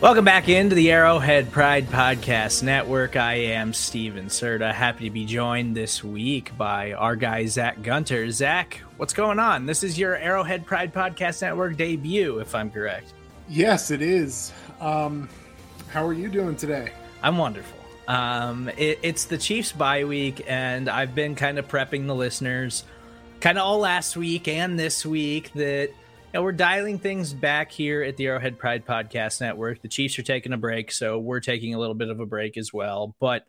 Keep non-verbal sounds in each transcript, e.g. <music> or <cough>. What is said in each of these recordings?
Welcome back into the Arrowhead Pride Podcast Network. I am Stephen Serda. Happy to be joined this week by our guy, Zach Gunter. Zach, what's going on? This is your Arrowhead Pride Podcast Network debut, if I'm correct. Yes, it is. Um, how are you doing today? I'm wonderful. Um, it, it's the Chiefs bye week, and I've been kind of prepping the listeners kind of all last week and this week that – now we're dialing things back here at the Arrowhead Pride Podcast Network. The Chiefs are taking a break, so we're taking a little bit of a break as well. But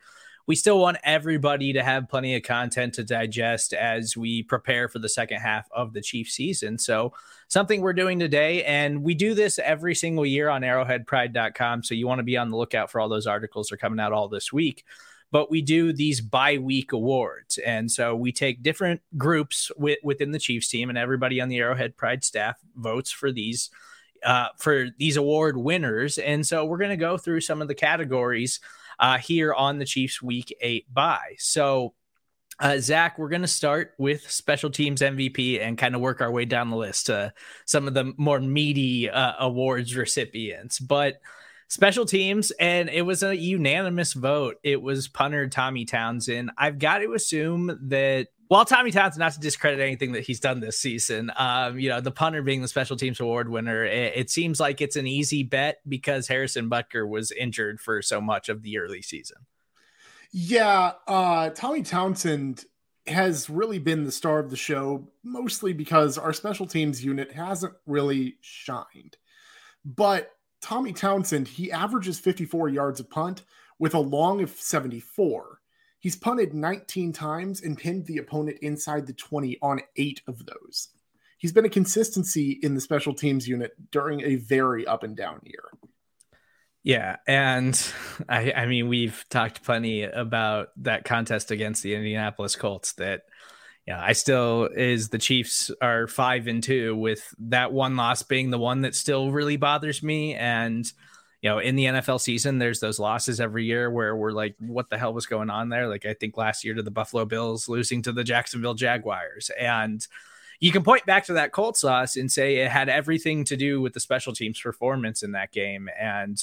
we still want everybody to have plenty of content to digest as we prepare for the second half of the Chiefs season. So, something we're doing today, and we do this every single year on arrowheadpride.com. So, you want to be on the lookout for all those articles are coming out all this week but we do these bye-week awards. And so we take different groups within the chiefs team and everybody on the arrowhead pride staff votes for these uh, for these award winners. And so we're going to go through some of the categories uh, here on the chiefs week eight bye. So uh, Zach, we're going to start with special teams MVP and kind of work our way down the list to some of the more meaty uh, awards recipients. But special teams, and it was a unanimous vote. It was punter Tommy Townsend. I've got to assume that while Tommy Townsend, not to discredit anything that he's done this season, um, you know, the punter being the special teams award winner, it, it, seems like it's an easy bet because Harrison Butker was injured for so much of the early season. Yeah, uh, Tommy Townsend has really been the star of the show, mostly because our special teams unit hasn't really shined. But Tommy Townsend, he averages 54 yards a punt with a long of 74. He's punted 19 times and pinned the opponent inside the 20 on eight of those. He's been a consistency in the special teams unit during a very up and down year. Yeah, and <laughs> I, I mean we've talked plenty about that contest against the Indianapolis Colts that yeah, I still is the Chiefs are five and two with that one loss being the one that still really bothers me. And you know, in the NFL season, there's those losses every year where we're like, what the hell was going on there? Like I think last year to the Buffalo Bills losing to the Jacksonville Jaguars. And you can point back to that Colts loss and say it had everything to do with the special teams performance in that game. And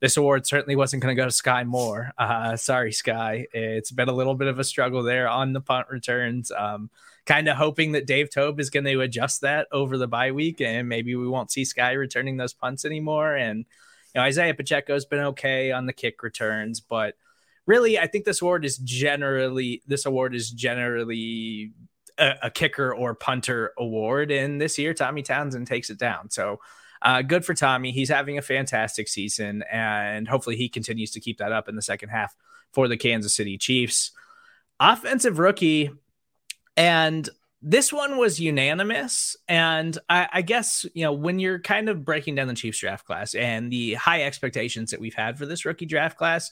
this award certainly wasn't going to go to Skyy Moore. Uh, sorry, Skyy. It's been a little bit of a struggle there on the punt returns. Um, kind of hoping that Dave Toub is going to adjust that over the bye week, and maybe we won't see Skyy returning those punts anymore. And you know, Isaiah Pacheco's been okay on the kick returns, but really, I think this award is generally this award is generally a, a kicker or punter award, and this year Tommy Townsend takes it down. So uh, good for Tommy. He's having a fantastic season, and hopefully he continues to keep that up in the second half for the Kansas City Chiefs. Offensive rookie, and this one was unanimous. And I, I, guess, you know, when you're kind of breaking down the Chiefs draft class and the high expectations that we've had for this rookie draft class,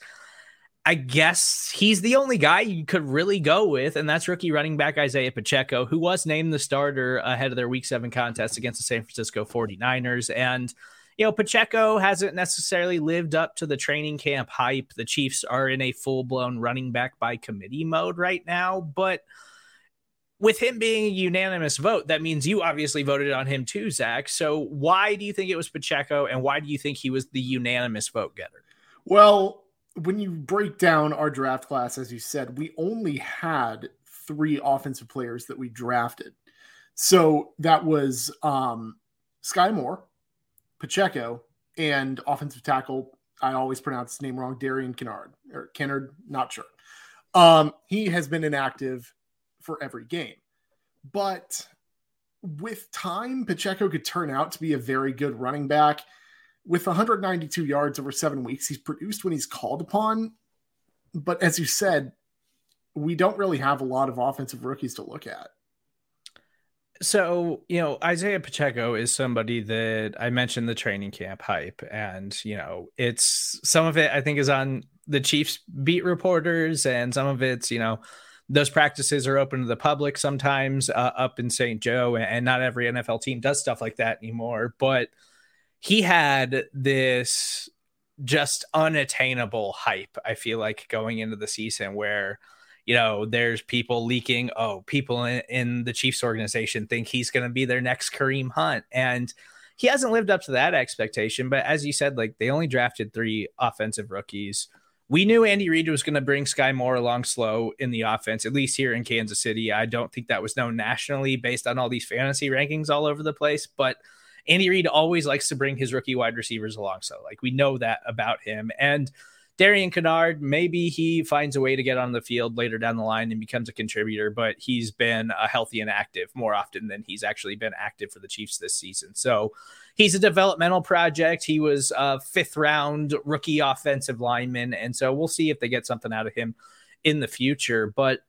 I guess he's the only guy you could really go with, and that's rookie running back Isaiah Pacheco, who was named the starter ahead of their week seven contest against the San Francisco 49ers. And, you know, Pacheco hasn't necessarily lived up to the training camp hype. The Chiefs are in a full blown running back by committee mode right now, but with him being a unanimous vote, that means you obviously voted on him too, Zach. So why do you think it was Pacheco, and why do you think he was the unanimous vote getter? Well, when you break down our draft class, as you said, we only had three offensive players that we drafted. So that was um, Skyy Moore, Pacheco, and offensive tackle. I always pronounce his name wrong. Darian Kennard or Kinnard, not sure. Um, he has been inactive for every game, but with time, Pacheco could turn out to be a very good running back with 192 yards over seven weeks, he's produced when he's called upon. But as you said, we don't really have a lot of offensive rookies to look at. So, you know, Isaiah Pacheco is somebody that I mentioned the training camp hype. And, you know, it's some of it I think is on the Chiefs beat reporters, and some of it's, you know, those practices are open to the public sometimes uh, up in St. Joe, and not every NFL team does stuff like that anymore. But, he had this just unattainable hype, I feel like, going into the season where, you know, there's people leaking, oh, people in, in the Chiefs organization think he's going to be their next Kareem Hunt. And he hasn't lived up to that expectation. But as you said, like they only drafted three offensive rookies. We knew Andy Reid was going to bring Skyy Moore along slow in the offense, at least here in Kansas City. I don't think that was known nationally based on all these fantasy rankings all over the place, but Andy Reid always likes to bring his rookie wide receivers along. So, like, we know that about him. And Darian Kinnard, maybe he finds a way to get on the field later down the line and becomes a contributor, but he's been a healthy and active more often than he's actually been active for the Chiefs this season. So he's a developmental project. He was a fifth round rookie offensive lineman. And so we'll see if they get something out of him in the future. But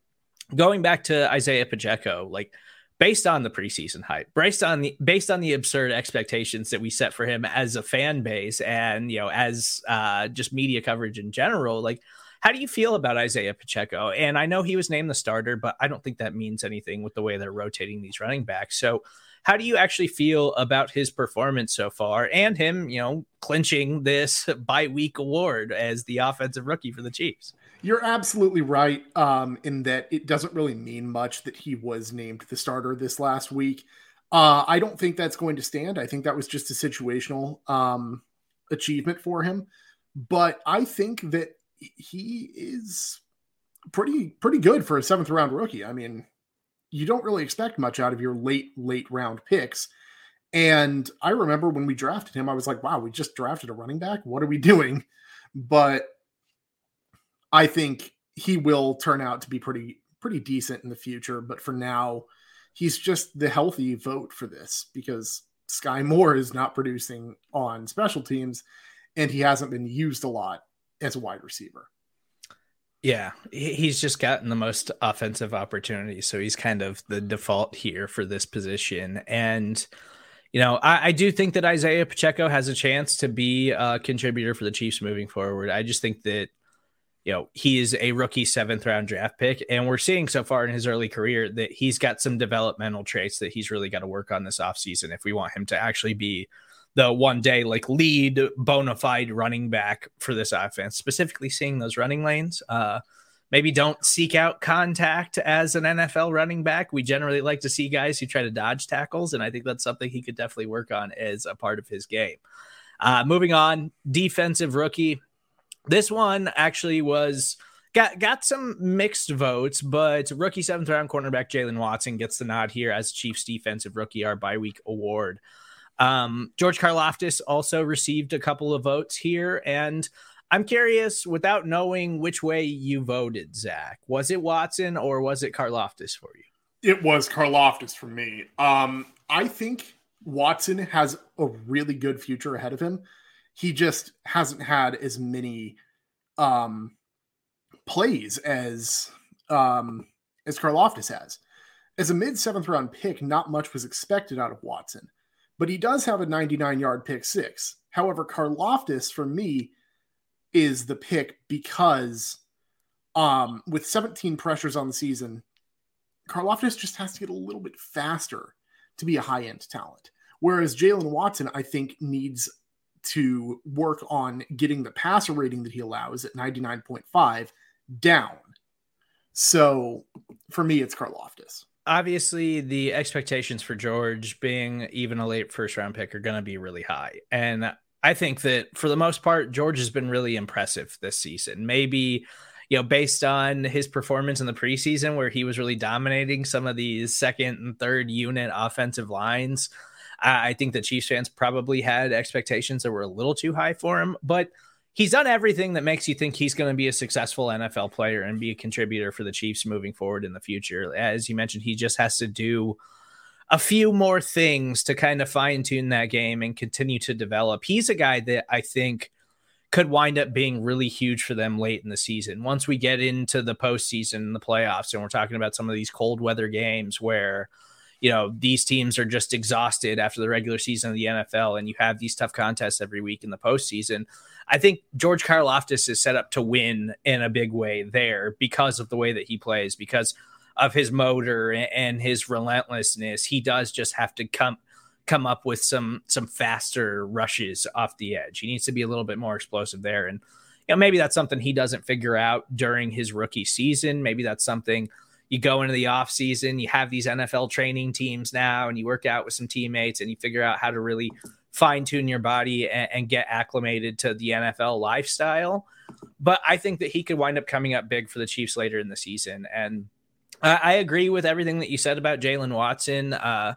going back to Isaiah Pacheco, like based on the preseason hype, based on the based on the absurd expectations that we set for him as a fan base and you know as uh, just media coverage in general, like how do you feel about Isaiah Pacheco? And I know he was named the starter, but I don't think that means anything with the way they're rotating these running backs. So how do you actually feel about his performance so far and him, you know, clinching this <laughs> bye week award as the offensive rookie for the Chiefs? You're absolutely right um, in that it doesn't really mean much that he was named the starter this last week. Uh, I don't think that's going to stand. I think that was just a situational um, achievement for him. But I think that he is pretty pretty good for a seventh round rookie. I mean, you don't really expect much out of your late late round picks. And I remember when we drafted him, I was like, wow, we just drafted a running back. What are we <laughs> doing? But I think he will turn out to be pretty pretty decent in the future. But for now, he's just the healthy vote for this because Skyy Moore is not producing on special teams, and he hasn't been used a lot as a wide receiver. Yeah, he's just gotten the most offensive opportunities, so he's kind of the default here for this position. And you know, I, I, do think that Isaiah Pacheco has a chance to be a contributor for the Chiefs moving forward. I just think that you know, he is a rookie seventh round draft pick. And we're seeing so far in his early career that he's got some developmental traits that he's really got to work on this offseason if we want him to actually be the one day like lead bona fide running back for this offense, specifically seeing those running lanes. Uh, maybe don't seek out contact as an NFL running back. We generally like to see guys who try to dodge tackles, and I think that's something he could definitely work on as a part of his game. Uh, moving on, defensive rookie. This one actually was got got some mixed votes, but rookie seventh round cornerback Jaylen Watson gets the nod here as Chiefs defensive rookie, our bye week award. Um, George Karlaftis also received a couple of votes here, and I'm curious, without knowing which way you voted, Zach, was it Watson or was it Karlaftis for you? It was Karlaftis for me. Um, I think Watson has a really good future ahead of him. He just hasn't had as many um, plays as um, as Karlaftis has. As a mid seventh round pick, not much was expected out of Watson, but he does have a 99 yard pick six. However, Karlaftis for me is the pick because um, with 17 pressures on the season, Karlaftis just has to get a little bit faster to be a high end talent. Whereas Jaylen Watson, I think, needs to work on getting the passer rating that he allows at 99.5 down. So for me, it's Karlaftis. Obviously, the expectations for George being even a late first round pick are going to be really high. And I think that for the most part, George has been really impressive this season. Maybe, you know, based on his performance in the preseason where he was really dominating some of these second and third unit offensive lines I, I think the Chiefs fans probably had expectations that were a little too high for him, but he's done everything that makes you think he's going to be a successful NFL player and be a contributor for the Chiefs moving forward in the future. As you mentioned, he just has to do a few more things to kind of fine tune that game and continue to develop. He's a guy that I think could wind up being really huge for them late in the season. Once we get into the postseason the playoffs, and we're talking about some of these cold weather games where you know these teams are just exhausted after the regular season of the NFL, and you have these tough contests every week in the postseason. I think George Karlaftis is set up to win in a big way there because of the way that he plays, because of his motor and his relentlessness. He does just have to come come up with some some faster rushes off the edge. He needs to be a little bit more explosive there, and you know maybe that's something he doesn't figure out during his rookie season. Maybe that's something you go into the off season, you have these NFL training teams now, and you work out with some teammates and you figure out how to really fine tune your body and, and, get acclimated to the NFL lifestyle. But I think that he could wind up coming up big for the Chiefs later in the season. And I, I agree with everything that you said about Jaylen Watson. Uh,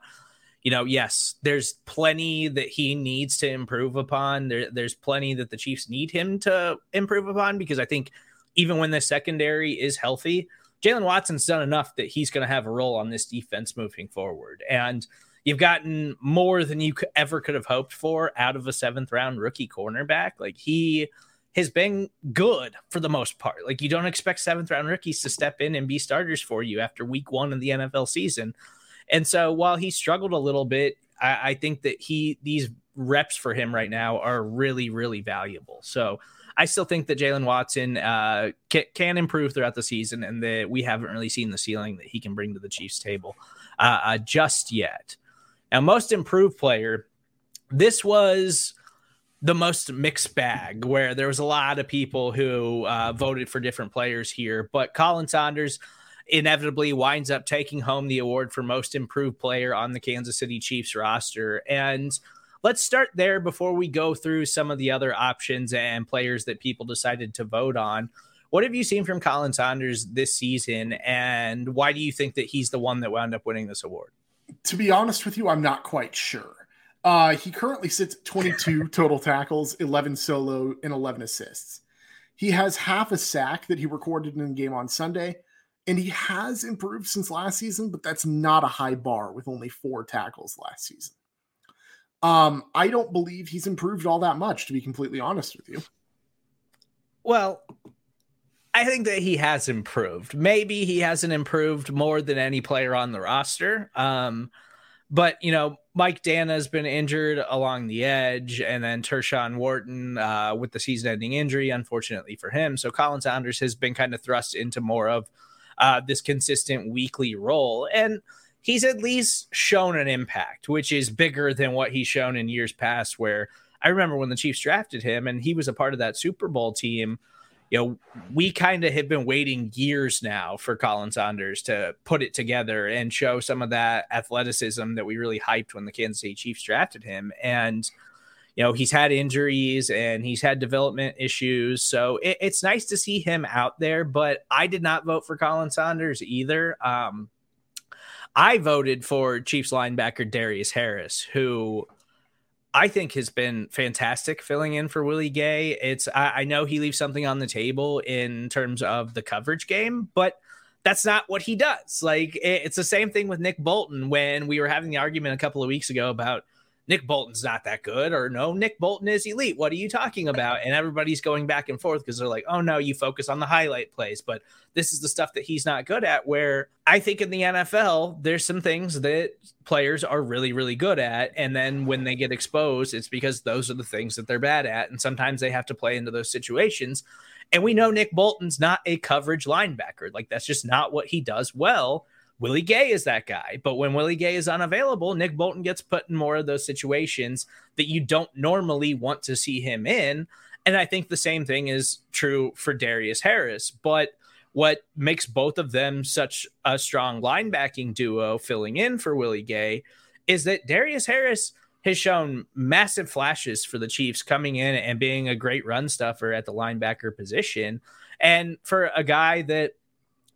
you know, yes, there's plenty that he needs to improve upon. There, there's plenty that the Chiefs need him to improve upon because I think even when the secondary is healthy, Jaylen Watson's done enough that he's going to have a role on this defense moving forward. And you've gotten more than you ever could have hoped for out of a seventh round rookie cornerback. Like he has been good for the most part. Like you don't expect seventh round rookies to step in and be starters for you after week one of the NFL season. And so while he struggled a little bit, I, I think that he these reps for him right now are really, really valuable. So I still think that Jaylen Watson uh, can, can, improve throughout the season, and that we haven't really seen the ceiling that he can bring to the Chiefs table uh, uh, just yet. Now, most improved player, this was the most mixed bag where there was a lot of people who uh, voted for different players here, but Khalen Saunders inevitably winds up taking home the award for most improved player on the Kansas City Chiefs roster. And let's start there before we go through some of the other options and players that people decided to vote on. What have you seen from Khalen Saunders this season, and why do you think that he's the one that wound up winning this award? To be honest with you, I'm not quite sure. Uh, he currently sits 22 <laughs> total tackles, 11 solo, and 11 assists. He has half a sack that he recorded in the game on Sunday, and he has improved since last season, but that's not a high bar with only four tackles last season. Um, I don't believe he's improved all that much, to be completely honest with you. Well, I think that he has improved. Maybe he hasn't improved more than any player on the roster. Um, but you know, Mike Danna has been injured along the edge, and then Tershawn Wharton uh, with the season-ending injury, unfortunately for him. So Khalen Saunders has been kind of thrust into more of uh, this consistent weekly role. And he's at least shown an impact, which is bigger than what he's shown in years past. Where I remember when the Chiefs drafted him and he was a part of that Super Bowl team. You know, we kind of have been waiting years now for Khalen Saunders to put it together and show some of that athleticism that we really hyped when the Kansas City Chiefs drafted him. And you know he's had injuries and he's had development issues so it, it's nice to see him out there but i did not vote for Khalen saunders either um, i voted for chiefs linebacker darius harris who i think has been fantastic filling in for willie gay. It's I, I know he leaves something on the table in terms of the coverage game but that's not what he does. Like it, it's the same thing with nick bolton. When we were having the argument a couple of weeks ago about Nick Bolton's not that good, or no, Nick Bolton is elite. What are you talking about? And everybody's going back and forth because they're like, oh no, you focus on the highlight plays, but this is the stuff that he's not good at. Where I think in the NFL, there's some things that players are really, really good at. And then when they get exposed, it's because those are the things that they're bad at. And sometimes they have to play into those situations. And we know Nick Bolton's not a coverage linebacker. Like that's just not what he does well. Willie Gay is that guy. But when Willie Gay is unavailable, Nick Bolton gets put in more of those situations that you don't normally want to see him in. And I think the same thing is true for Darius Harris. But what makes both of them such a strong linebacking duo filling in for Willie Gay is that Darius Harris has shown massive flashes for the Chiefs coming in and being a great run stuffer at the linebacker position. And for a guy that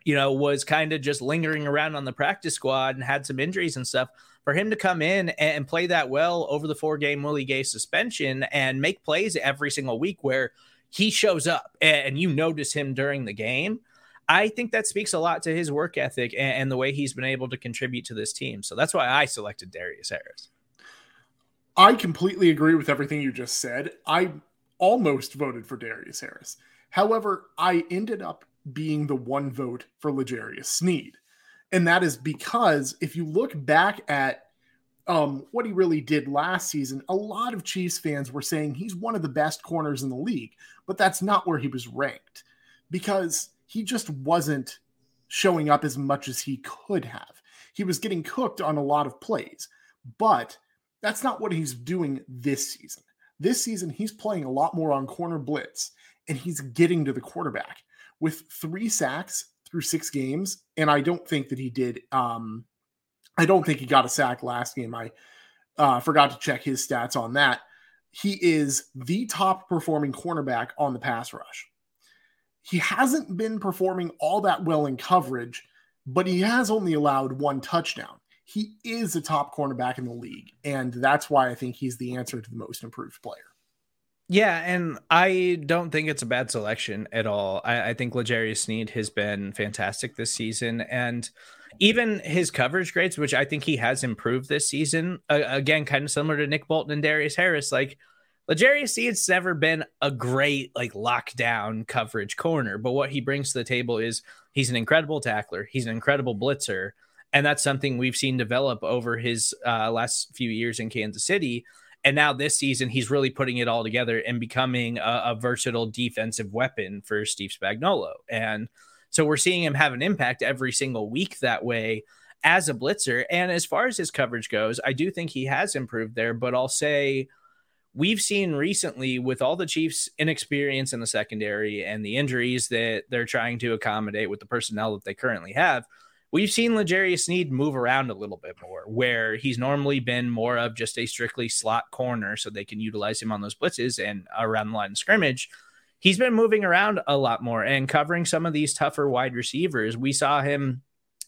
you know, was kind of just lingering around on the practice squad and had some injuries and stuff. For him to come in and play that well over the four game Willie Gay suspension and make plays every single week where he shows up and you notice him during the game, I think that speaks a lot to his work ethic and, the way he's been able to contribute to this team. So that's why I selected Darius Harris. I completely agree with everything you just said. I almost voted for Darius Harris. However, I ended up being the one vote for L'Jarius Sneed. And that is because if you look back at um, what he really did last season, a lot of Chiefs fans were saying he's one of the best corners in the league, but that's not where he was ranked because he just wasn't showing up as much as he could have. He was getting cooked on a lot of plays, but that's not what he's doing this season. This season, he's playing a lot more on corner blitz and he's getting to the quarterback with three sacks through six games, and I don't think that he did. Um, I don't think he got a sack last game. I uh, forgot to check his stats on that. He is the top performing cornerback on the pass rush. He hasn't been performing all that well in coverage, but he has only allowed one touchdown. He is a top cornerback in the league, and that's why I think he's the answer to the most improved player. Yeah, and I don't think it's a bad selection at all. I, I think L'Jarius Sneed has been fantastic this season, and even his coverage grades, which I think he has improved this season. Uh, again, kind of similar to Nick Bolton and Darius Harris. Like L'Jarius Sneed's never been a great like lockdown coverage corner, but what he brings to the table is he's an incredible tackler, he's an incredible blitzer, and that's something we've seen develop over his uh, last few years in Kansas City. And now this season, he's really putting it all together and becoming a, a versatile defensive weapon for Steve Spagnuolo. And so we're seeing him have an impact every single week that way as a blitzer. And as far as his coverage goes, I do think he has improved there, but I'll say we've seen recently with all the Chiefs' inexperience in the secondary and the injuries that they're trying to accommodate with the personnel that they currently have. We've seen L'Jarius Sneed move around a little bit more, where he's normally been more of just a strictly slot corner, so they can utilize him on those blitzes and around the line of scrimmage. He's been moving around a lot more and covering some of these tougher wide receivers. We saw him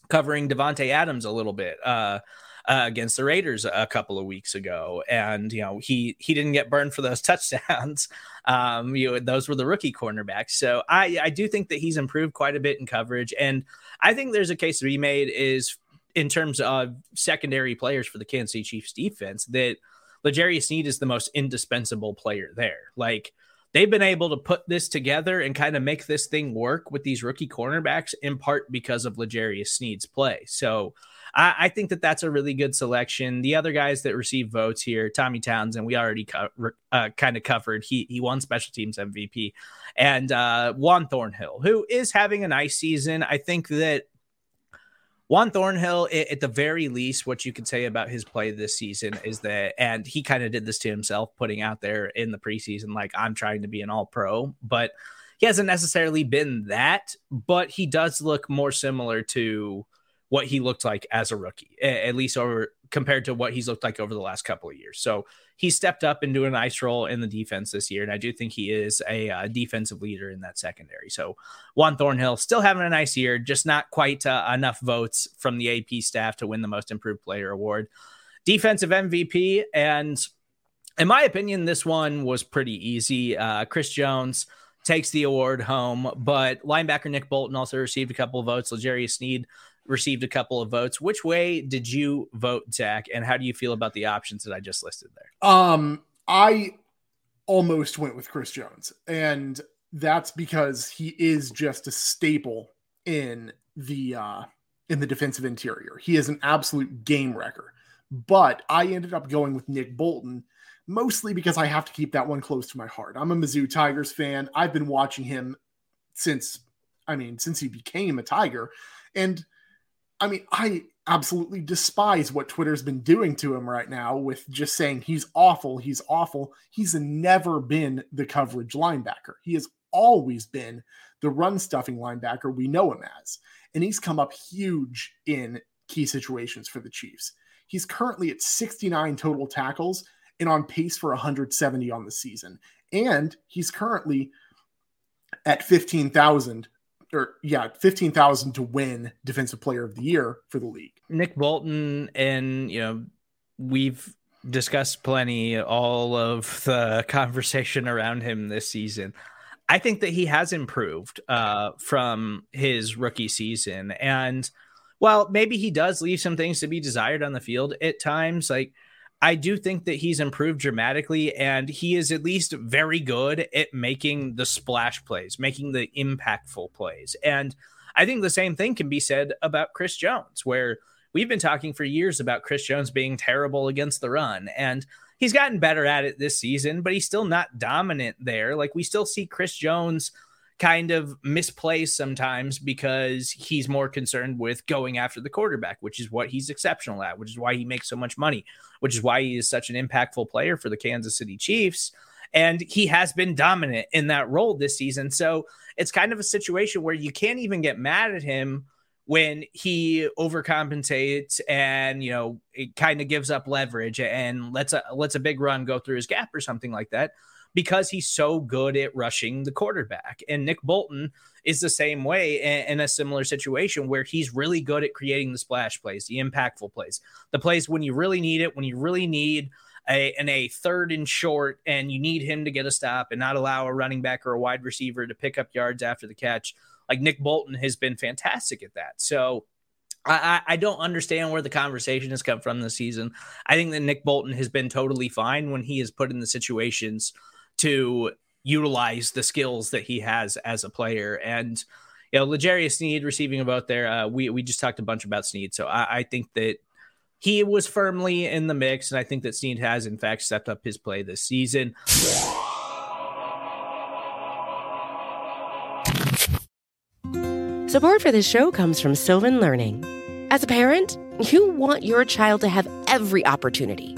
covering Davante Adams a little bit. Uh, uh, against the Raiders a couple of weeks ago, and you know he he didn't get burned for those <laughs> touchdowns. Um, you know those were the rookie cornerbacks. So I I do think that he's improved quite a bit in coverage, and I think there's a case to be made is in terms of secondary players for the Kansas City Chiefs defense that L'Jarius Sneed is the most indispensable player there. Like they've been able to put this together and kind of make this thing work with these rookie cornerbacks in part because of L'Jarius Sneed's play. So I, I, think that that's a really good selection. The other guys that receive votes here, Tommy Townsend, we already co- uh, kind of covered. He he won special teams MVP, and uh, Juan Thornhill, who is having a nice season. I think that Juan Thornhill, at the very least, what you could say about his play this season is that, and he kind of did this to himself, putting out there in the preseason, like, I'm trying to be an all pro, but he hasn't necessarily been that, but he does look more similar to what he looked like as a rookie, at least over compared to what he's looked like over the last couple of years. So he stepped up into a nice role in the defense this year, and I do think he is a uh, defensive leader in that secondary. So Juan Thornhill still having a nice year, just not quite uh, enough votes from the AP staff to win the Most Improved Player award. Defensive MVP, and in my opinion, this one was pretty easy. Uh, Chris Jones takes the award home, but linebacker Nick Bolton also received a couple of votes. L'Jarius Sneed received a couple of votes. Which way did you vote, Zach? And how do you feel about the options that I just listed there? Um, I almost went with Chris Jones, and that's because he is just a staple in the uh in the defensive interior. He is an absolute game wrecker. But I ended up going with Nick Bolton mostly because I have to keep that one close to my heart. I'm a Mizzou Tigers fan. I've been watching him since I mean, since he became a Tiger. And I mean, I absolutely despise what Twitter's been doing to him right now with just saying he's awful, he's awful. He's never been the coverage linebacker. He has always been the run stuffing linebacker we know him as. And he's come up huge in key situations for the Chiefs. He's currently at 69 total tackles and on pace for 170 on the season. And he's currently at 15,000 or yeah, 15,000 to win defensive player of the year for the league. Nick Bolton and, you know, we've discussed plenty all of the <laughs> conversation around him this season. I think that he has improved uh, from his rookie season. And while maybe he does leave some things to be desired on the field at times, like I do think that he's improved dramatically, and he is at least very good at making the splash plays, making the impactful plays. And I think the same thing can be said about Chris Jones, where we've been talking for years about Chris Jones being terrible against the run. And he's gotten better at it this season, but he's still not dominant there. Like we still see Chris Jones kind of misplaced sometimes because he's more concerned with going after the quarterback, which is what he's exceptional at, which is why he makes so much money, which is why he is such an impactful player for the Kansas City Chiefs. And he has been dominant in that role this season. So it's kind of a situation where you can't even get mad at him when he overcompensates and you know it kind of gives up leverage and lets a lets a big run go through his gap or something like that because he's so good at rushing the quarterback and Nick Bolton is the same way in, a similar situation where he's really good at creating the splash plays the impactful plays the plays when you really need it when you really need a, in a third and short and you need him to get a stop and not allow a running back or a wide receiver to pick up yards after the catch like Nick Bolton has been fantastic at that. So I, I don't understand where the conversation has come from this season. I think that Nick Bolton has been totally fine when he is put in the situations to utilize the skills that he has as a player. And you know, L'Jarius Sneed receiving about there. Uh, we we just talked a bunch about Sneed, so I, I, think that he was firmly in the mix, and I think that Sneed has in fact stepped up his play this season. Support for this show comes from Sylvan Learning. As a parent, you want your child to have every opportunity,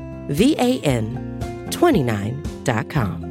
van29.com.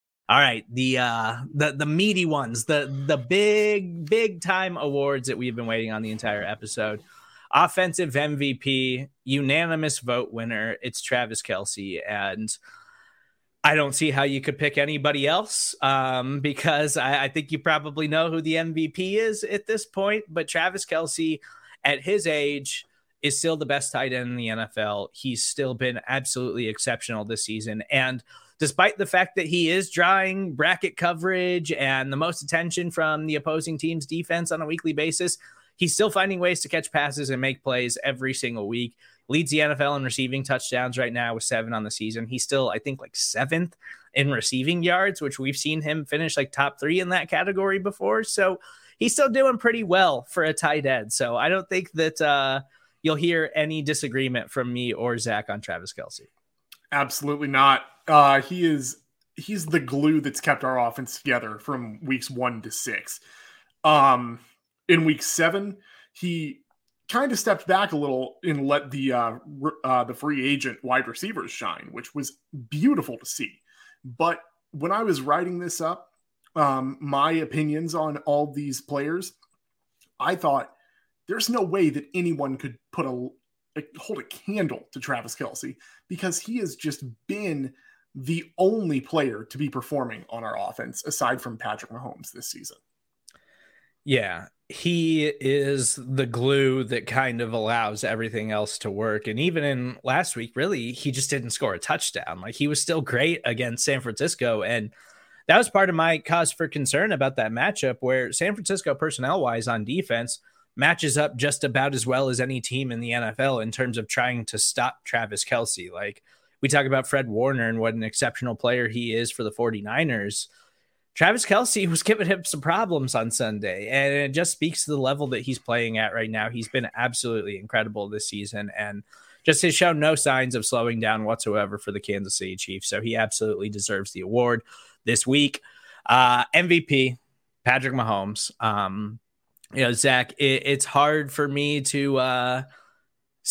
All right, the uh the the meaty ones, the the big big time awards that we've been waiting on the entire episode. Offensive MVP, unanimous vote winner. It's Travis Kelce, and I don't see how you could pick anybody else um, because I, I think you probably know who the MVP is at this point. But Travis Kelce, at his age, is still the best tight end in the NFL. He's still been absolutely exceptional this season, and despite the fact that he is drawing bracket coverage and the most attention from the opposing team's defense on a weekly basis, he's still finding ways to catch passes and make plays every single week. Leads the NFL in receiving touchdowns right now with seven on the season. He's still, I think, like seventh in receiving yards, which we've seen him finish like top three in that category before. So he's still doing pretty well for a tight end. So I don't think that uh, you'll hear any disagreement from me or Zach on Travis Kelce. Absolutely not. Uh, he is he's the glue that's kept our offense together from weeks one to six. Um, in week seven, he kind of stepped back a little and let the uh, uh, the free agent wide receivers shine, which was beautiful to see. But when I was writing this up, um, my opinions on all these players, I thought there's no way that anyone could put a hold a candle to Travis Kelce because he has just been the only player to be performing on our offense aside from Patrick Mahomes this season. Yeah, he is the glue that kind of allows everything else to work. And even in last week, really, he just didn't score a touchdown. Like he was still great against San Francisco. And that was part of my cause for concern about that matchup where San Francisco personnel wise on defense matches up just about as well as any team in the NFL in terms of trying to stop Travis Kelce. Like we talk about Fred Warner and what an exceptional player he is for the 49ers. Travis Kelce was <laughs> giving him some problems on Sunday, and it just speaks to the level that he's playing at right now. He's been absolutely incredible this season. And just has shown no signs of slowing down whatsoever for the Kansas City Chiefs. So he absolutely deserves the award this week. Uh, MVP, Patrick Mahomes. Um, you know, Zach, it, it's hard for me to uh,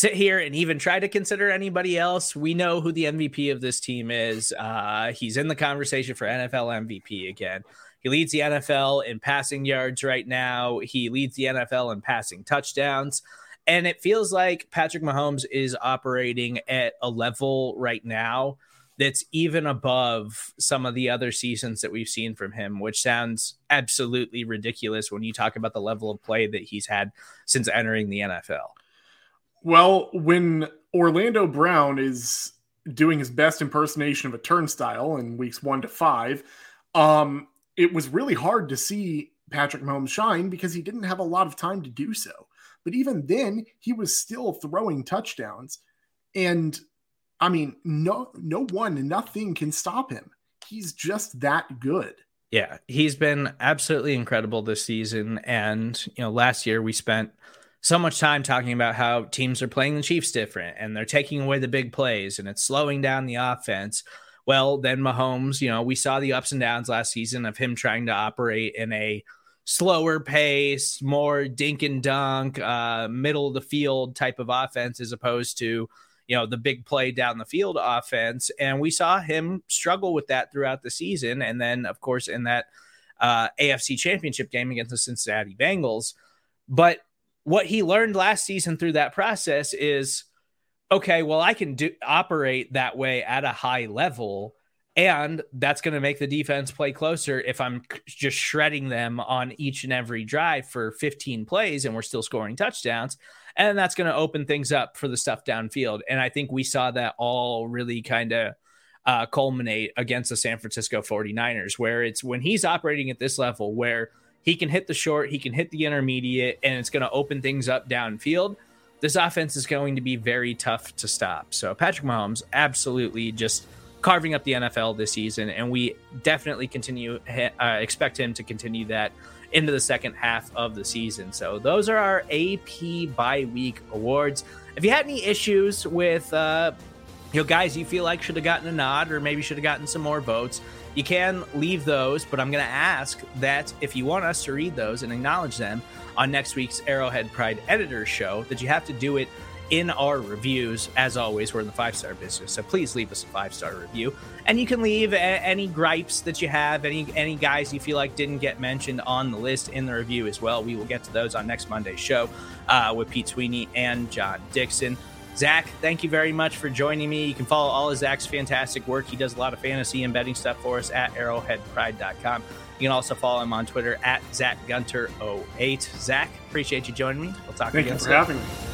sit here and even try to consider anybody else. We know who the MVP of this team is. Uh, he's in the conversation for NFL MVP again. He leads the NFL in passing yards right now. He leads the NFL in passing touchdowns. And it feels like Patrick Mahomes is operating at a level right now that's even above some of the other seasons that we've seen from him, which sounds absolutely ridiculous when you talk about the level of play that he's had since entering the NFL. Well, when Orlando Brown is doing his best impersonation of a turnstile in weeks one to five, um, it was really hard to see Patrick Mahomes shine because he didn't have a lot of time to do so. But even then, he was still throwing touchdowns. And I mean, no no one, nothing can stop him. He's just that good. Yeah, he's been absolutely incredible this season. And, you know, last year we spent so much time talking about how teams are playing the Chiefs different and they're taking away the big plays and it's slowing down the offense. Well, then Mahomes, you know, we saw the ups and downs last season of him trying to operate in a slower pace, more dink and dunk, uh, middle of the field type of offense as opposed to, you know, the big play down the field offense. And we saw him struggle with that throughout the season. And then, of course, in that uh, AFC championship game against the Cincinnati Bengals. But what he learned last season through that process is okay, well, I can do operate that way at a high level. And that's going to make the defense play closer if I'm just shredding them on each and every drive for 15 plays and we're still scoring touchdowns. And that's going to open things up for the stuff downfield. And I think we saw that all really kind of uh, culminate against the San Francisco 49ers, where it's when he's operating at this level where he can hit the short, he can hit the intermediate, and it's going to open things up downfield this offense is going to be very tough to stop. So Patrick Mahomes absolutely just carving up the NFL this season, and we definitely continue uh, expect him to continue that into the second half of the season. So those are our AP bye week awards. If you had any issues with uh, you know guys you feel like should have gotten a nod or maybe should have gotten some more votes, you can leave those. But I'm going to ask that if you want us to read those and acknowledge them on next week's Arrowhead Pride Editor Show that you have to do it in our reviews. As always, we're in the five star business, so please leave us a five star review. And you can leave a- any gripes that you have, any any guys you feel like didn't get mentioned on the list in the review as well. We will get to those on next Monday's show uh, with Pete Sweeney and John Dixon. Zach, thank you very much for joining me. You can follow all of Zach's fantastic work. He does a lot of fantasy and betting stuff for us at arrowheadpride.com. You can also follow him on Twitter at Zach Gunter08. Zach, appreciate you joining me. We'll talk Thank again you for soon. having me.